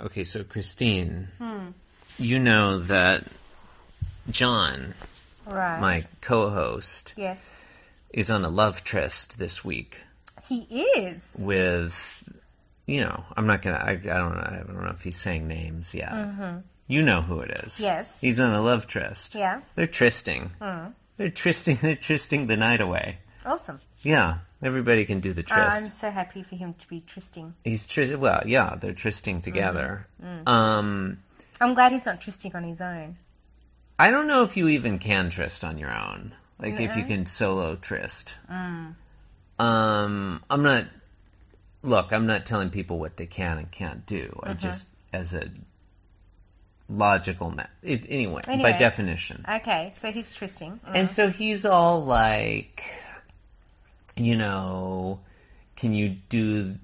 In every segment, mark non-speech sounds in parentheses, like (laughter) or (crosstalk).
Okay, so Christine, Hmm. you know that John, Right. my co-host, Yes. is on a love tryst this week He is. with, you know, I'm not gonna, I, I don't know, I don't know if he's saying names yet. Mm-hmm. You know who it is. Yes. He's on a love tryst. Yeah. They're trysting. Mm. They're trysting. (laughs) They're trysting the night away. Awesome. Yeah, everybody can do the tryst. I'm so happy for him to be trysting. He's tryst. Well, yeah, they're trysting together. Um, I'm glad he's not trysting on his own. I don't know if you even can tryst on your own. Like if you can solo tryst. Mm. Um, I'm not. Look, I'm not telling people what they can and can't do. I Mhm. just, as a logical, ma- it, anyway, by definition. Okay, so he's trysting. Mm. And so he's all like, you know, can you do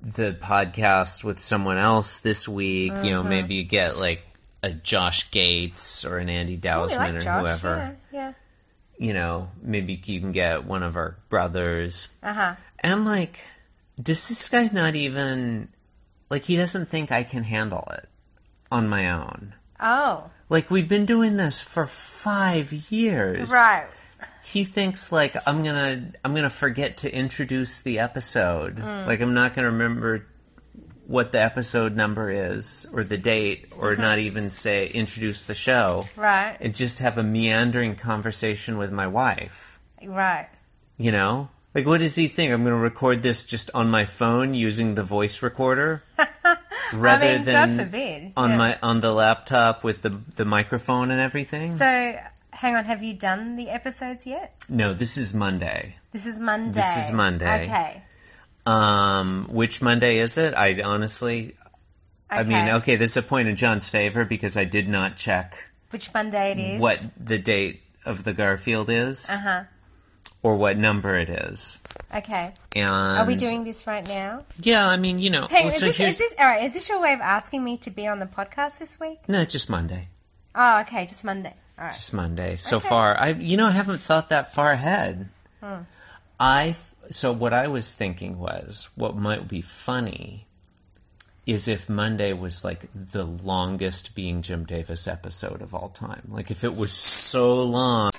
the podcast with someone else this week? You know, Mhm. maybe you get like a Josh Gates or an Andy Oh, Dowsman like or Josh, whoever. Yeah. yeah. You know, maybe you can get one of our brothers. Uh huh. And I'm like, does this guy not even, like, he doesn't think I can handle it on my own? Oh, Like, we've been doing this for five years. right. He thinks like I'm gonna I'm gonna forget to introduce the episode. Mm. Like I'm not gonna remember what the episode number is or the date or Mm-hmm. not even say introduce the show Right. and just have a meandering conversation with my wife. Right. You know? Like what does he think? I'm gonna record this just on my phone using the voice recorder (laughs) rather I mean, than on Yeah. my on the laptop with the the microphone and everything? So, hang on. Have you done the episodes yet? no, this is Monday. This is Monday. This is Monday. Okay. Um, which Monday is it? I honestly, okay. I mean, okay, this is a point in John's favor because I did not check Which Monday it is? what the date of the Garfield is Uh huh. or what number it is. Okay. And Are we doing this right now? Yeah, I mean, you know. Hey, is, so this, is this all right? Is this your way of asking me to be on the podcast this week? no, just Monday. Oh, okay, just Monday. All right. Just Monday. So Okay. far, I you know I haven't thought that far ahead. Hmm. I so what I was thinking was what might be funny is if Monday was like the longest being Jim Davis episode of all time. Like if it was so long.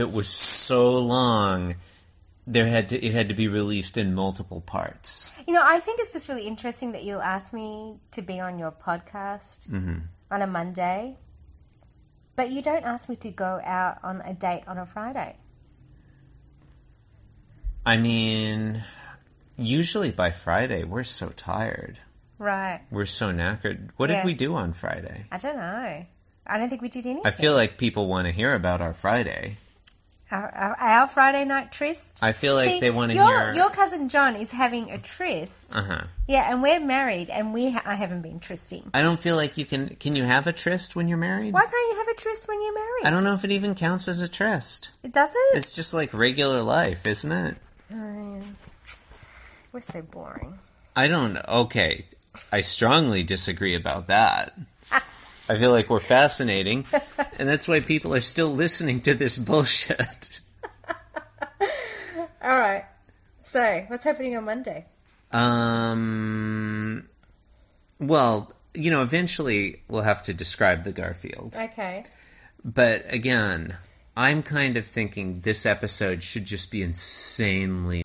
It was so long, there had to it had to be released in multiple parts. You know, I think it's just really interesting that you'll ask me to be on your podcast hmm on a Monday, but you don't ask me to go out on a date on a Friday. I mean, usually by Friday we're so tired, Right. we're so knackered. What Yeah. did we do on Friday? I don't know. I don't think we did anything. I feel like people want to hear about our Friday. Our, Friday night tryst. I feel like See, they want to your, hear. Your cousin John is having a tryst. Uh huh. Yeah, and we're married, and we ha- I haven't been trysting. I don't feel like you can. Can you have a tryst when you're married? Why can't you have a tryst when you're married? I don't know if it even counts as a tryst. It doesn't. It's just like regular life, isn't it? Oh, we're so boring. I don't. Okay, I strongly disagree about that. (laughs) I feel like we're fascinating, and that's why people are still listening to this bullshit. All right. So, what's happening on Monday? Um. Well, you know, eventually we'll have to describe the Garfield. Okay. But again, I'm kind of thinking this episode should just be insanely.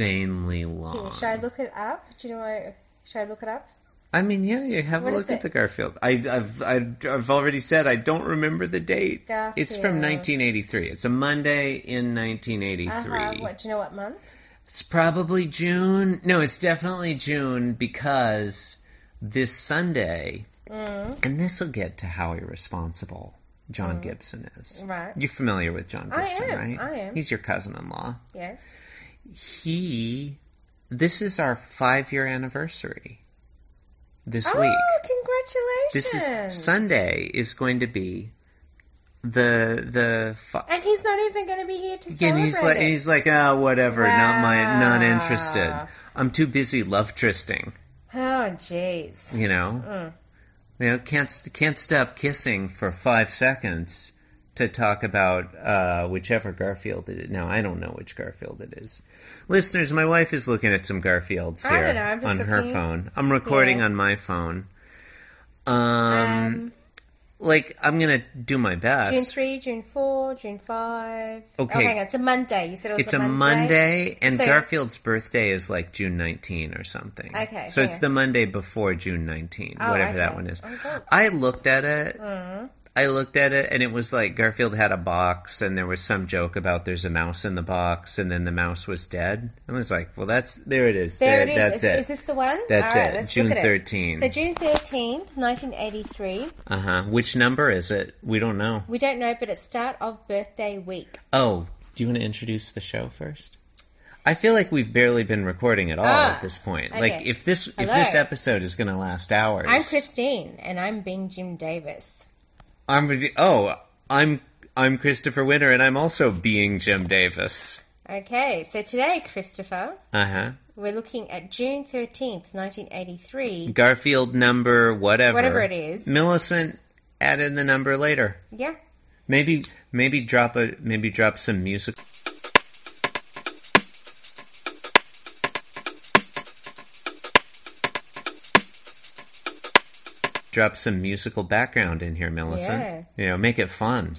Insanely long. Should I look it up? Do you know what? Should I look it up? I mean, yeah, you have What a look at the Garfield. I, I've, I've, I've already said I don't remember the date. It's from 1983. It's a Monday in 1983. Uh-huh. What? Do you know what month? It's probably June. No, it's definitely June because this Sunday, Mm. and this will get to how irresponsible John Gibson is. Right. You're familiar with John Gibson, I am, right? I am. He's your cousin-in-law. Yes. He, this is our five-year anniversary. This oh, week. congratulations! This is Sunday is going to be the the fi- And he's not even going to be here to and celebrate he's like it. he's like ah whatever not my not interested I'm too busy love trysting. Oh, jeez. you know Mm. you know can't can't stop kissing for five seconds to talk about uh, whichever Garfield it is. Now I don't know which Garfield it is. Listeners, my wife is looking at some Garfields I here know, on her looking. phone. I'm recording Yeah. on my phone. Um, Um, like I'm gonna do my best. June 3, June 4, June 5. Okay. Oh, hang on. It's a Monday. You said it was It's a Monday, and So- Garfield's birthday is like June 19 or something. Okay, So it's the Monday before June 19, Oh, whatever okay. that one is. Oh. I looked at it. Mm. I looked at it, and it was like Garfield had a box, and there was some joke about there's a mouse in the box, and then the mouse was dead. I was like, well, that's there it is. There it is. That's is, it. is this the one? That's right, it. June look at 13. It. So June 13th, 1983. Uh huh. Which number is it? We don't know. We don't know, but it's start of birthday week. Oh, do you want to introduce the show first? I feel like we've barely been recording at all Ah, at this point. okay. Like if this if this episode is going to last hours. I'm Christine, and I'm being Jim Davis. I'm oh, I'm I'm Christopher Winter and I'm also being Jim Davis. Okay, so today, Christopher, Uh-huh. we're looking at June 13th, 1983. Garfield number whatever. Whatever it is. Millicent add in the number later. Yeah. Maybe maybe drop a maybe drop some music Drop some musical background in here, Millicent. Yeah. You know, make it fun.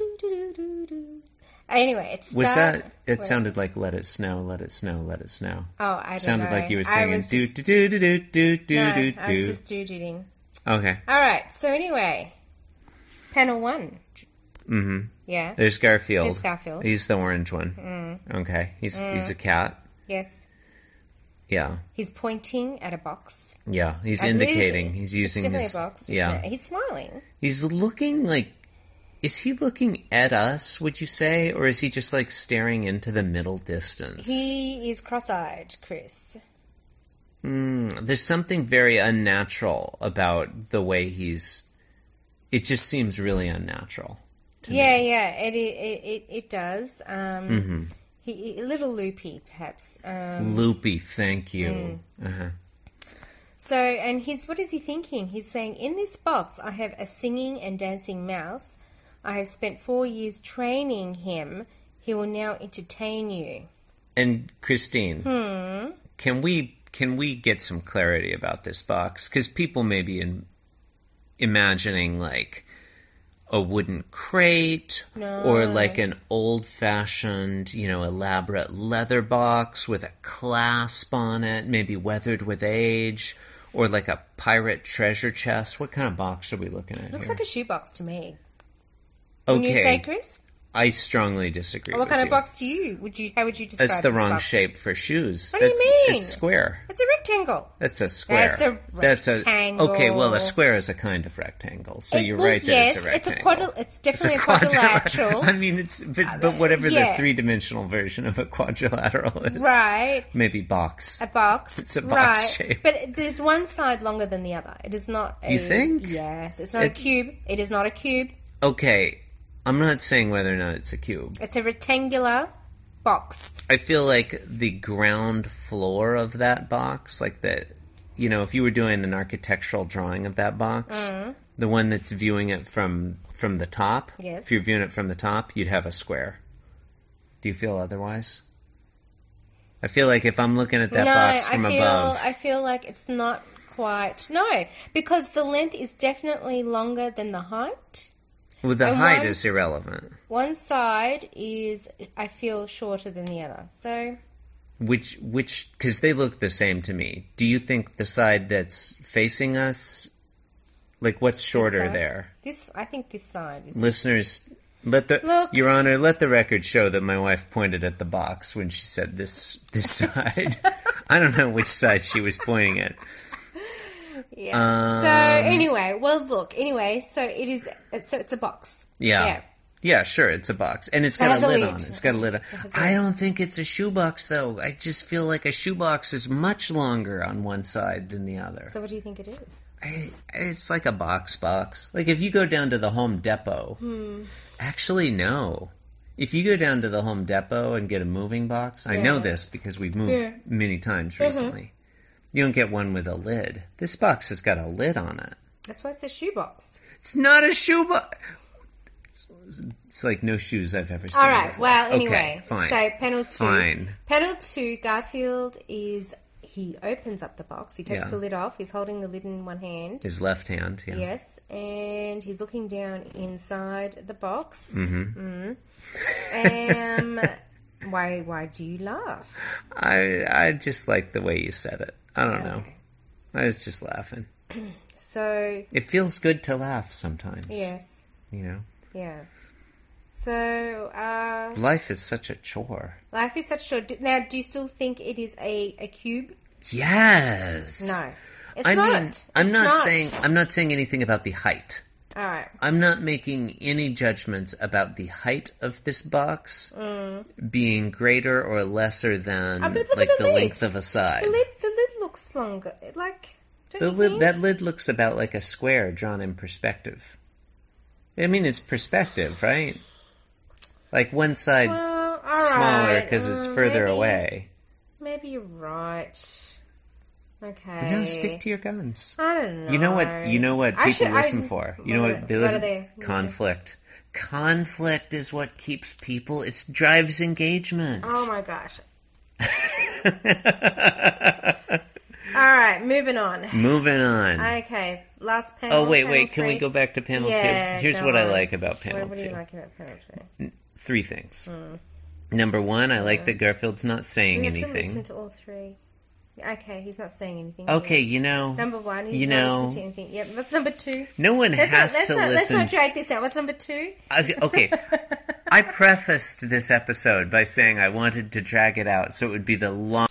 Anyway, it's Was that? It sounded like "Let It Snow, Let It Snow, Let It Snow." Oh, I don't sounded know. like you were singing do do do do do do no, do I was just doo-dooing. Okay. All right. So anyway, panel one. Mm-hmm. Yeah. There's Garfield. There's Garfield. He's the orange one. Mm, Okay. He's Mm. he's a cat. yes. Yeah. He's pointing at a box. Yeah. He's I indicating. it's- He's it's using definitely his. a box. yeah. He's smiling. He's looking like. Is he looking at us? Would you say, or is he just like staring into the middle distance? He is cross-eyed, Chris. Mm, there's something very unnatural about the way he's. It just seems really unnatural. To Yeah, me. yeah. It it it, it does. Um, Mm-hmm. He a little loopy, perhaps. Um, Loopy, thank you. Mm. Uh-huh. So, and he's what is he thinking? He's saying, in this box, I have a singing and dancing mouse. I have spent four years training him. He will now entertain you. And Christine, Hmm. can we can we get some clarity about this box? Because people may be in, imagining like a wooden crate No. or like an old-fashioned, you know, elaborate leather box with a clasp on it, maybe weathered with age, or like a pirate treasure chest. What kind of box are we looking at Looks here? like a shoebox to me. okay, you say, Chris? I strongly disagree. What kind of box do you? Would you? How would you describe? That's the wrong box? shape for shoes. What do you mean? It's square. It's a rectangle. That's a square. That's a That's a- rectangle. okay, well, a square is a kind of rectangle, so It- you're well, right that yes, it's a it's a rectangle. quadri- It's definitely a (laughs) quadrilateral. I mean, it's but, uh, but whatever yeah. the three-dimensional version of a quadrilateral is, right. Maybe box. A box. (laughs) It's a box right. shape. But there's one side longer than the other. It is not a. You think? Yes. It's not a cube. It is not a cube. Okay, I'm not saying whether or not it's a cube. It's a rectangular box. I feel like the ground floor of that box, like the, you know, if you were doing an architectural drawing of that box, Mm. the one that's viewing it from from the top. Yes. If you're viewing it from the top, you'd have a square. Do you feel otherwise? I feel like if I'm looking at that no, box I from feel above, I feel like it's not quite. No, because the length is definitely longer than the height. Well, the and height one- is irrelevant. One side is, I feel, shorter than the other. So Which which because they look the same to me. Do you think the side that's facing us, like what's shorter side? there? This, I think this side is. Listeners, let the Look. Your Honor, let the record show that my wife pointed at the box when she said this this (laughs) side. I don't know which side she was pointing at. Yeah. Um, so anyway, well, look. Anyway, so it is. It's, so it's a box. Yeah. Yeah. Yeah, sure, it's a box. And it's It got a lid lid. on it. It's got a lid on I don't think it's a shoebox though. I just feel like a shoebox is much longer on one side than the other. So what do you think it is? I, it's like a box box. Like if you go down to the Home Depot, Hmm. actually no. If you go down to the Home Depot and get a moving box, I know this because we've moved Yeah. many times Uh-huh. You don't get one with a lid. This box has got a lid on it. That's why it's a shoebox. It's not a shoebox. It's like no shoes I've ever seen. All right. before. Well, Okay, anyway. fine. So panel two. Fine. Panel two. Garfield is. He opens up the box. He takes Yeah. the lid off. He's holding the lid in one hand. His left hand. Yeah. Yes, and he's looking down inside the box. Mm-hmm. Mm. Um, (laughs) why? Why do you laugh? I I just like the way you said it. I don't know. I was just laughing. (clears throat) So It feels good to laugh sometimes. yes, You know, yeah. So uh, life is such a chore. life is such a chore. Now, do you still think it is a a cube? Yes. No, it's I not. mean, I'm It's not, saying I'm not saying anything about the height. All right. I'm not making any judgments about the height of this box Mm. being greater or lesser than like the the length of a side. The lid, the lid looks longer. Like The lid, think? that lid looks about like a square drawn in perspective. I mean, it's perspective, right? Like one side's well, all smaller because it's Mm, further maybe- away. Maybe you're right. Okay. You gotta stick to your guns. I don't know. You know what? You know what people should- listen I- for. You know what they What listen? they Conflict. Conflict is what keeps people. It drives engagement. Oh my gosh. (laughs) All right, moving on. Moving on. Okay, last panel. oh wait, panel wait. Can we go back to panel Yeah, two? Here's what I like about panel What, what do two. you like about panel two? Three things. Hmm. Number one, I like Yeah. that Garfield's not saying You anything. listen to all three. Okay, he's not saying anything. Okay, yet. you know, Number one, he's you not know- listening to anything. Yep, what's number two? no one Let's, has not, let's, to not, let's not drag this out. What's number two? I- okay, (laughs) I prefaced this episode by saying I wanted to drag it out so it would be the long.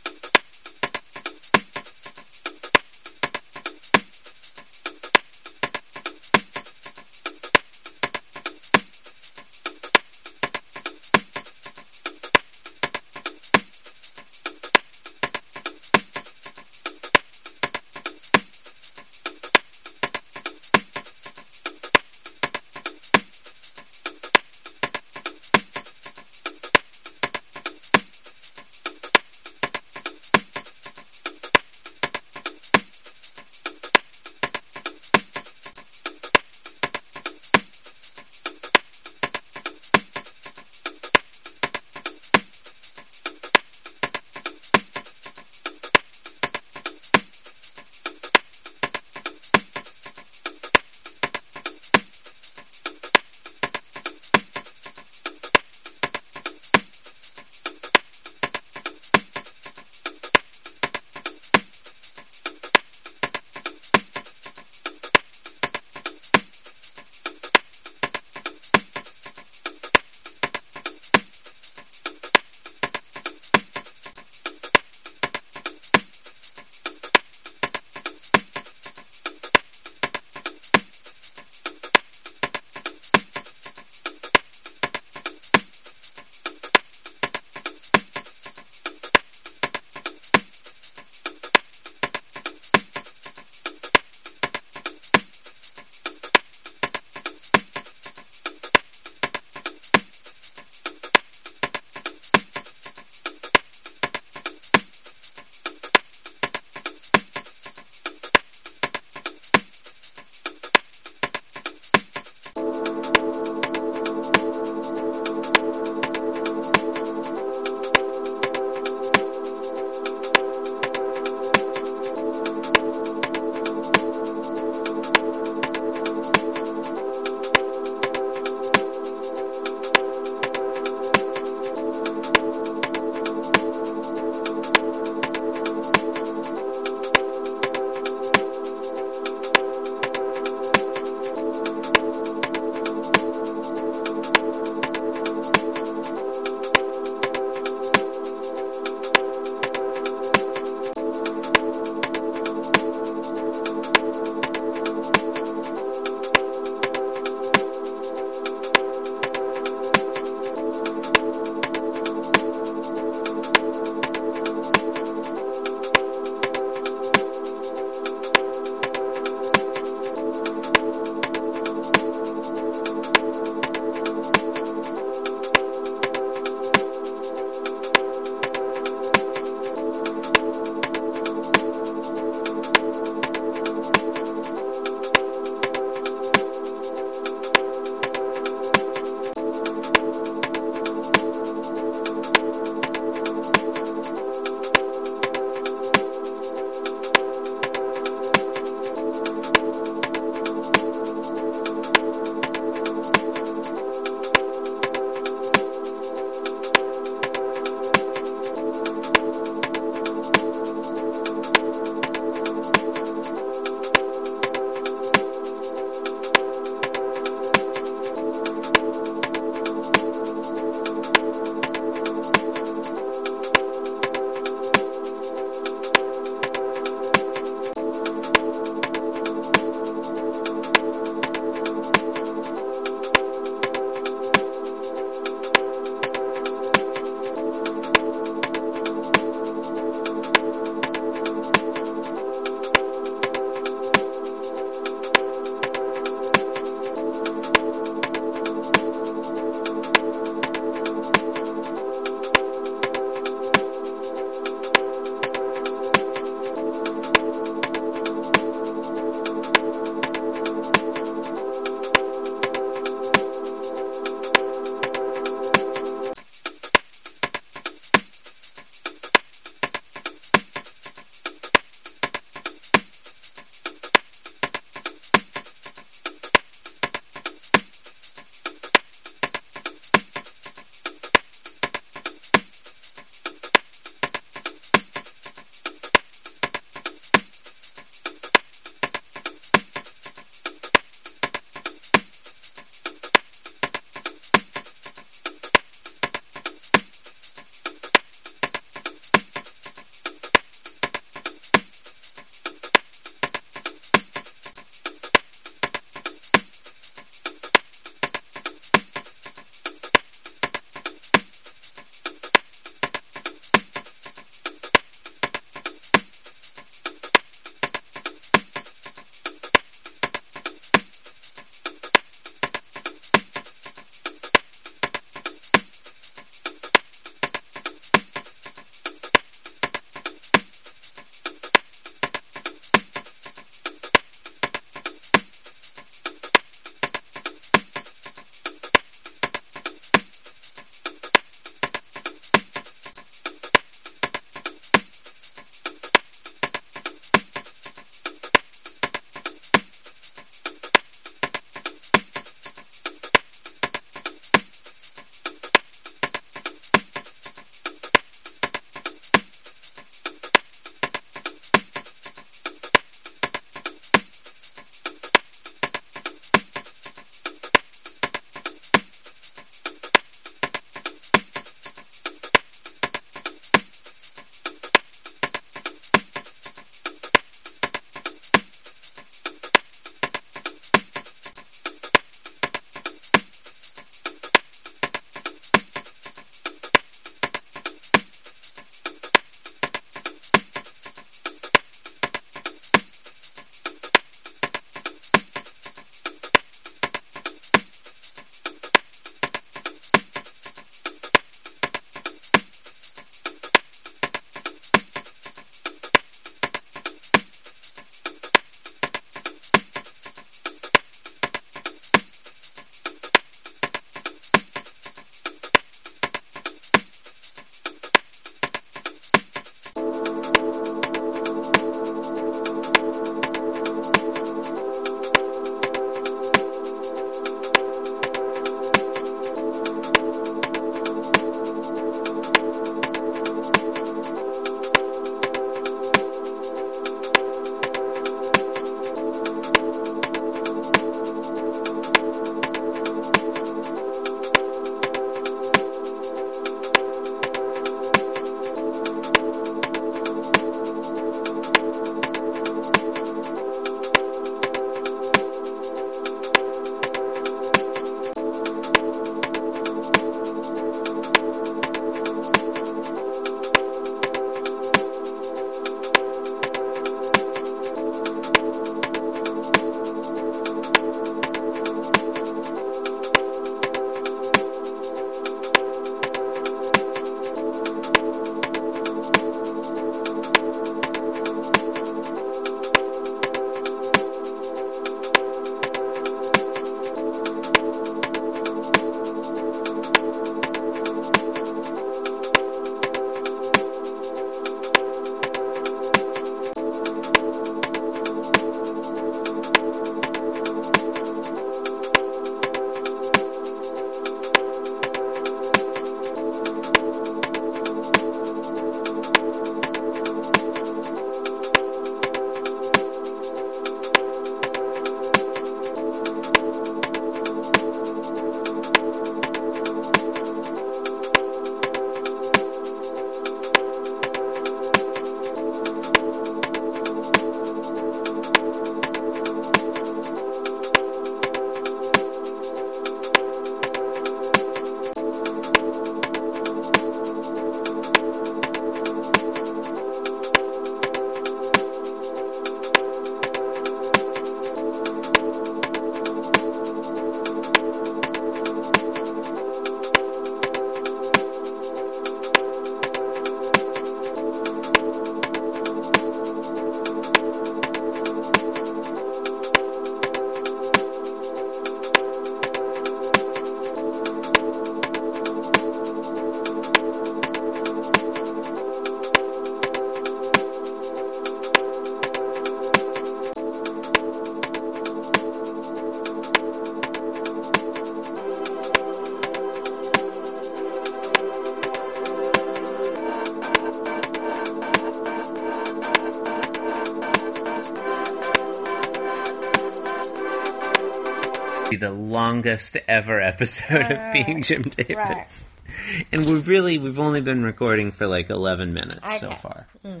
Longest ever episode of Right, Being Jim Davis. right. And we've really we've only been recording for like 11 minutes so far. Mm.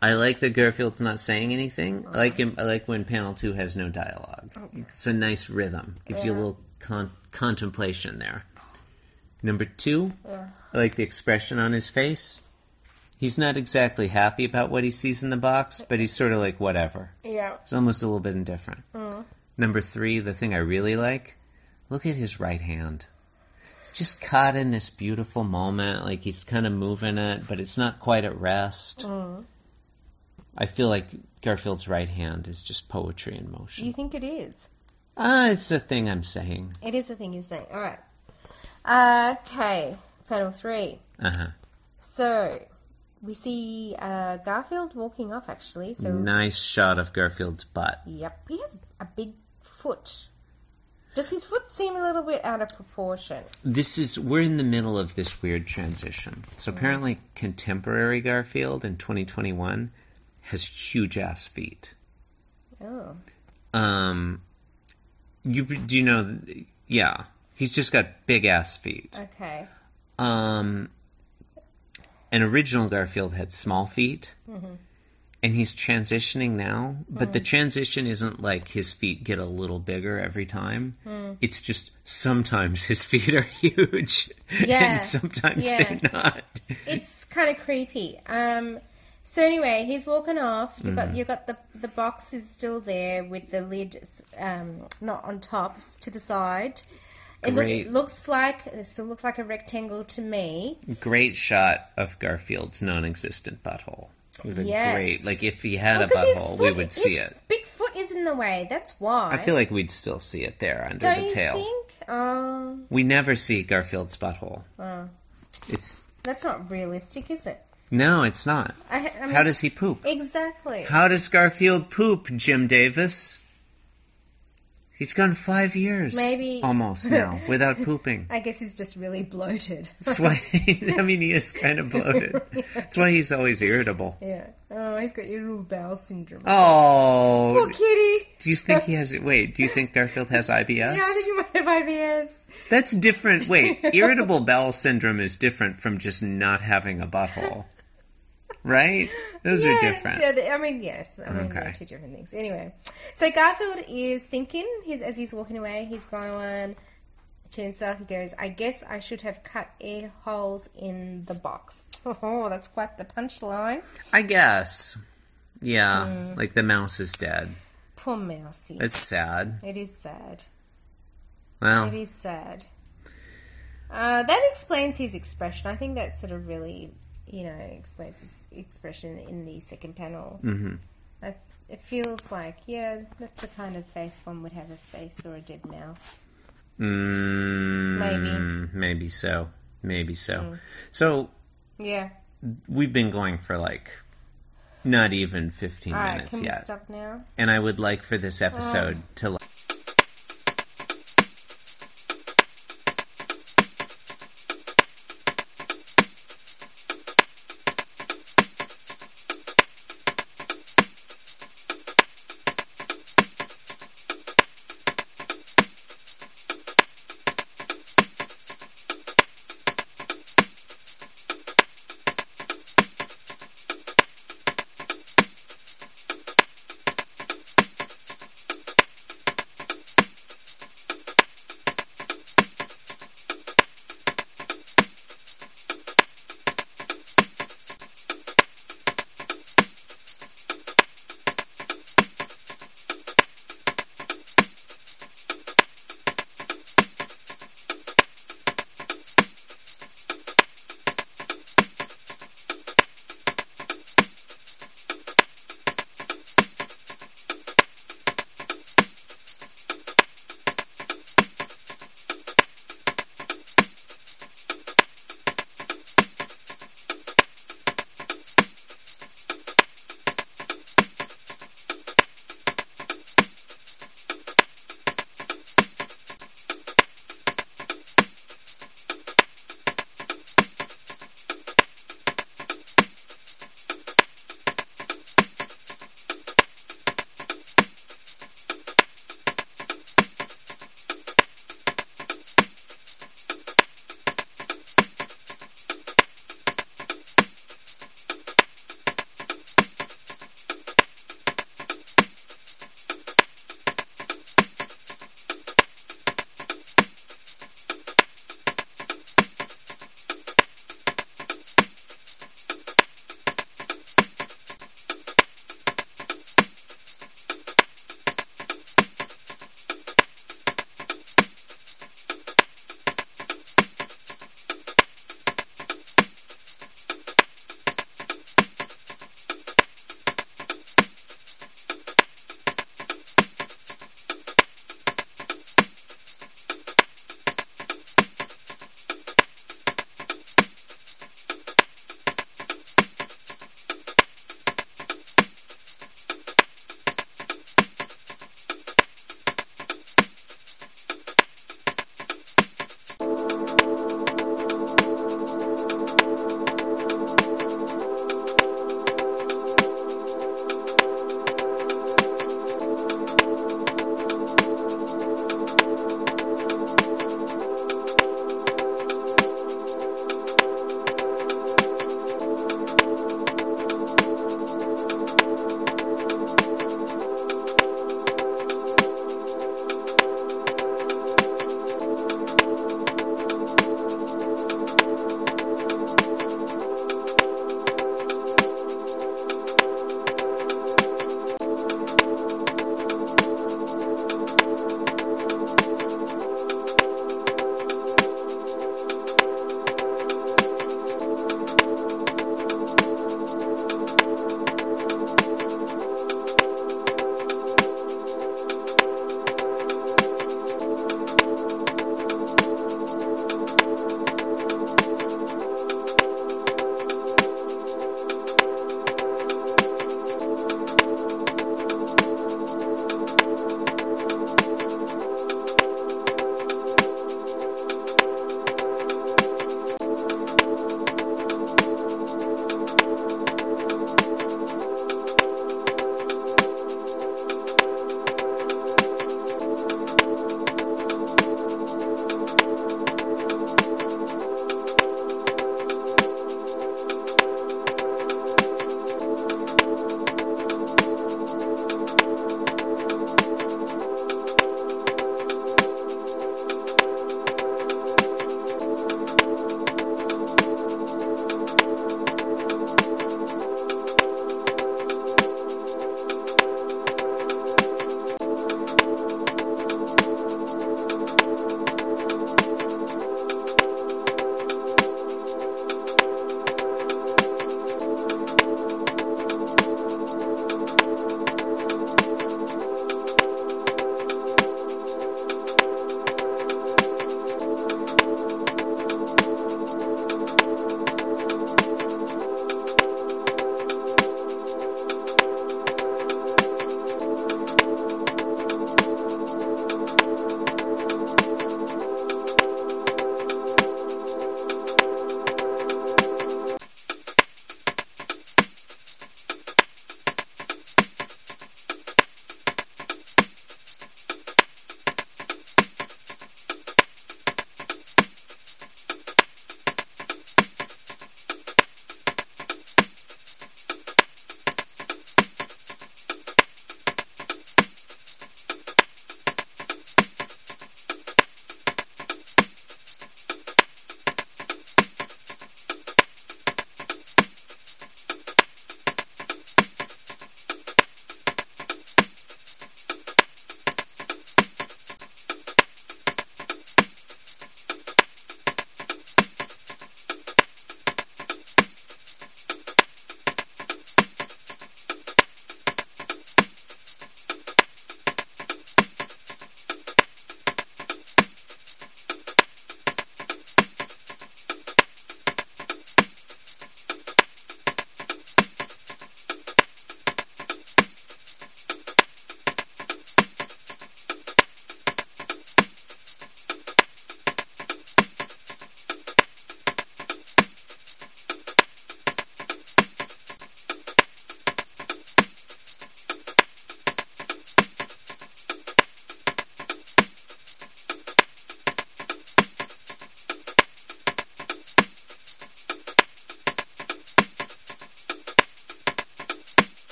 I like that Garfield's not saying anything. I like him. I like when panel two has no dialogue. It's a nice rhythm. Gives you a little con- contemplation there. Number two, Yeah. I like the expression on his face. He's not exactly happy about what he sees in the box, but he's sort of like whatever. Yeah. It's almost a little bit indifferent. Mm. Number three, the thing I really like, look at his right hand. It's just caught in this beautiful moment, like he's kind of moving it, but it's not quite at rest. Mm. I feel like Garfield's right hand is just poetry in Do motion. you think it is? Ah, it's a thing I'm saying. It is the thing you're saying. All right. Uh, okay. Panel three. Uh huh. So we see uh, Garfield walking off. Actually, so Nice shot of Garfield's butt. yep, he has a big foot. Does his foot seem a little bit out of proportion? This is we're in the middle of this weird transition. So apparently, contemporary Garfield in 2021 has huge ass feet. Oh. Um, you do you know? Yeah, he's just got big ass feet. Okay. Um, an original Garfield had small feet, Mhm. And he's transitioning now. But the transition isn't like his feet get a little bigger every time. Mm. It's just sometimes his (laughs) feet are huge, Yeah, and sometimes yeah. they're not. It's kind of creepy. Um. So anyway, he's walking off. You Mm. got you got the the box is still there with the lid um not on top to the side. It, look, it looks like it still looks like a rectangle to me. Great shot of Garfield's non-existent butthole. It would have been Yes. great. Like if he had Well, a 'cause his butthole, we would see it. Bigfoot is in the way. That's why. I feel like we'd still see it there under Don't the you tail. think? Um. We never see Garfield's butthole. oh, It's that's not realistic, is it? no, it's not. I, I mean, How does he poop? exactly? How does Garfield poop, Jim Davis? He's gone five years, Maybe- almost now, (laughs) without pooping. I guess he's just really bloated. That's why. (laughs) I mean, he is kind of bloated. That's why he's always irritable. Yeah. Oh, he's got irritable bowel syndrome. Oh, Poor kitty. do you think he has? It wait, do you think Garfield has IBS? (laughs) Yeah, I think he might have IBS. That's different. Wait, irritable bowel syndrome is different from just not having a butthole, right? Those yeah, are different. Yeah, they- I mean, yes. I mean, they're Okay. two different things. Anyway, so Garfield is thinking, he's, as he's walking away, he's going, Chainsaw, he goes, I guess I should have cut air holes in the box. (laughs) Oh, that's quite the punchline. I guess. Yeah, Mm. like the mouse is dead. Poor Mousy. It's sad. It is sad. Well, It is sad. Uh, that explains his expression. I think that sort of really, you know, explains his expression in the second panel. hmm I, it feels like, yeah, that's the kind of face one would have a face or a dead mouse. mm, Maybe. maybe so. Maybe so. Mm. So Yeah. we've been going for like not even 15 All right, minutes we yet, stop now? and I would like for this episode to. to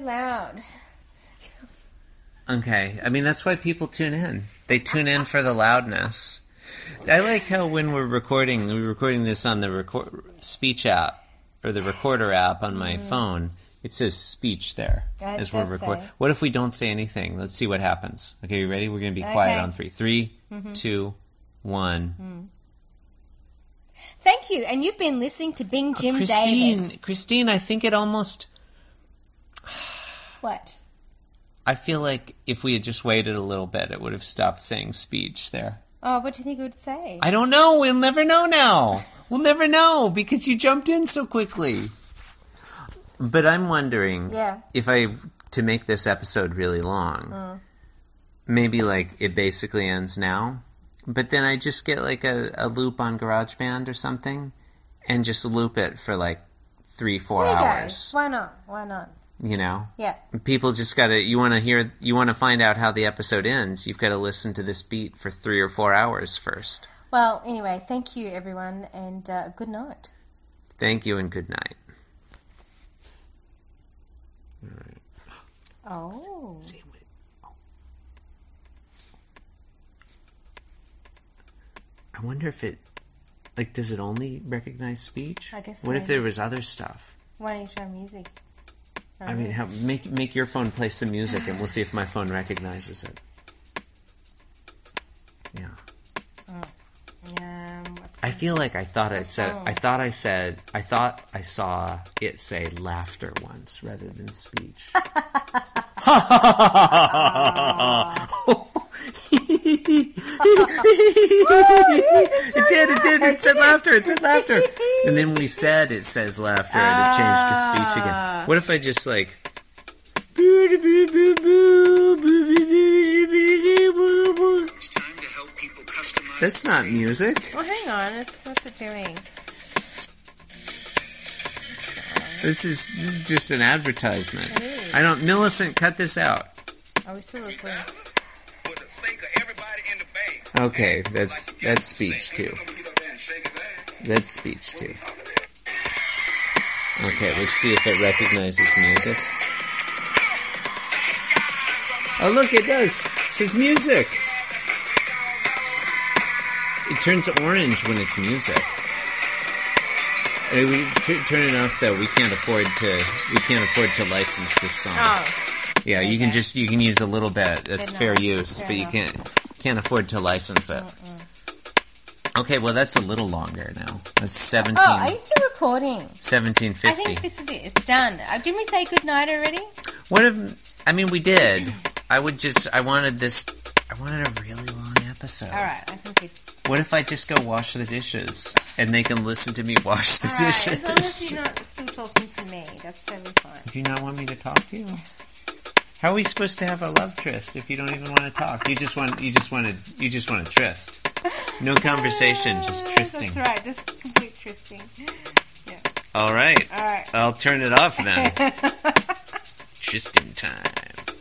Loud. Okay. I mean, that's why people tune in. They tune in for the loudness. I like how when we're recording, we're recording this on the record, speech app or the recorder app on my mm-hmm. phone. It says speech there it as we're recording. What if we don't say anything? Let's see what happens. Okay, you ready? We're going to be quiet Okay. on three. Three, Mhm. two, one. Mm. Thank you. And you've been listening to Bing Jim uh, Christine, Davis. Christine, I think it almost. What? I feel like if we had just waited a little bit, it would have stopped saying speech there. Oh, what do you think it would say? I don't know. We'll never know now. We'll never know because you jumped in so quickly. But I'm wondering yeah. if I to make this episode really long, Mm. maybe like it basically ends now, but then I just get like a, a loop on GarageBand or something, and just loop it for like three, four you hours. go. Why not? Why not? You know, Yeah. people just gotta. You want to hear. You want to find out how the episode ends. You've got to listen to this beat for three or four hours first. Well, anyway, thank you, everyone, and uh, good night. Thank you and good night. Oh. I wonder if it, like, does it only recognize speech? I guess What so. if there was other stuff? Why don't you try music? I mean, how, make make your phone play some music, and we'll see if my phone recognizes it. Yeah, Um, what's I feel like I thought I said. I thought I said. I thought I saw it say laughter once rather than speech. (laughs) (laughs) it did, it did, it said laughter, it said laughter. And then when we said it says laughter and it changed to speech again. Ah. What if I just like It's time to help people customize. That's not music. Well, hang on. It's, what's it doing? This is this is just an advertisement. It is. I don't Millicent, cut this out. Are we still recording? Okay, that's that's speech too. That's speech too. Okay, let's see if it recognizes music. Oh look, it does. It says music. It turns orange when it's music. Uh, we t- turn it off though. We can't afford to. We can't afford to license this song. Oh, Yeah, you can just you can use a little bit. That's Good fair use, but you can't can't afford to license it. Okay, well that's a little longer now. That's 17, oh, are you still recording? 1750. I think this is it. It's done. Uh, didn't we say good night already? What if I mean we did. I would just I wanted this I wanted a really long episode. All right. I think it's What if I just go wash the dishes and they can listen to me wash the all right. dishes? As long as you're not still talking to me, that's totally fine. Do you not want me to talk to you? How are we supposed to have a love tryst if you don't even want to talk? You just want you just want to you just want to tryst. No conversation, just trysting. That's right. Just complete trysting. All right, All right. I'll turn it off then. (laughs) Trysting time.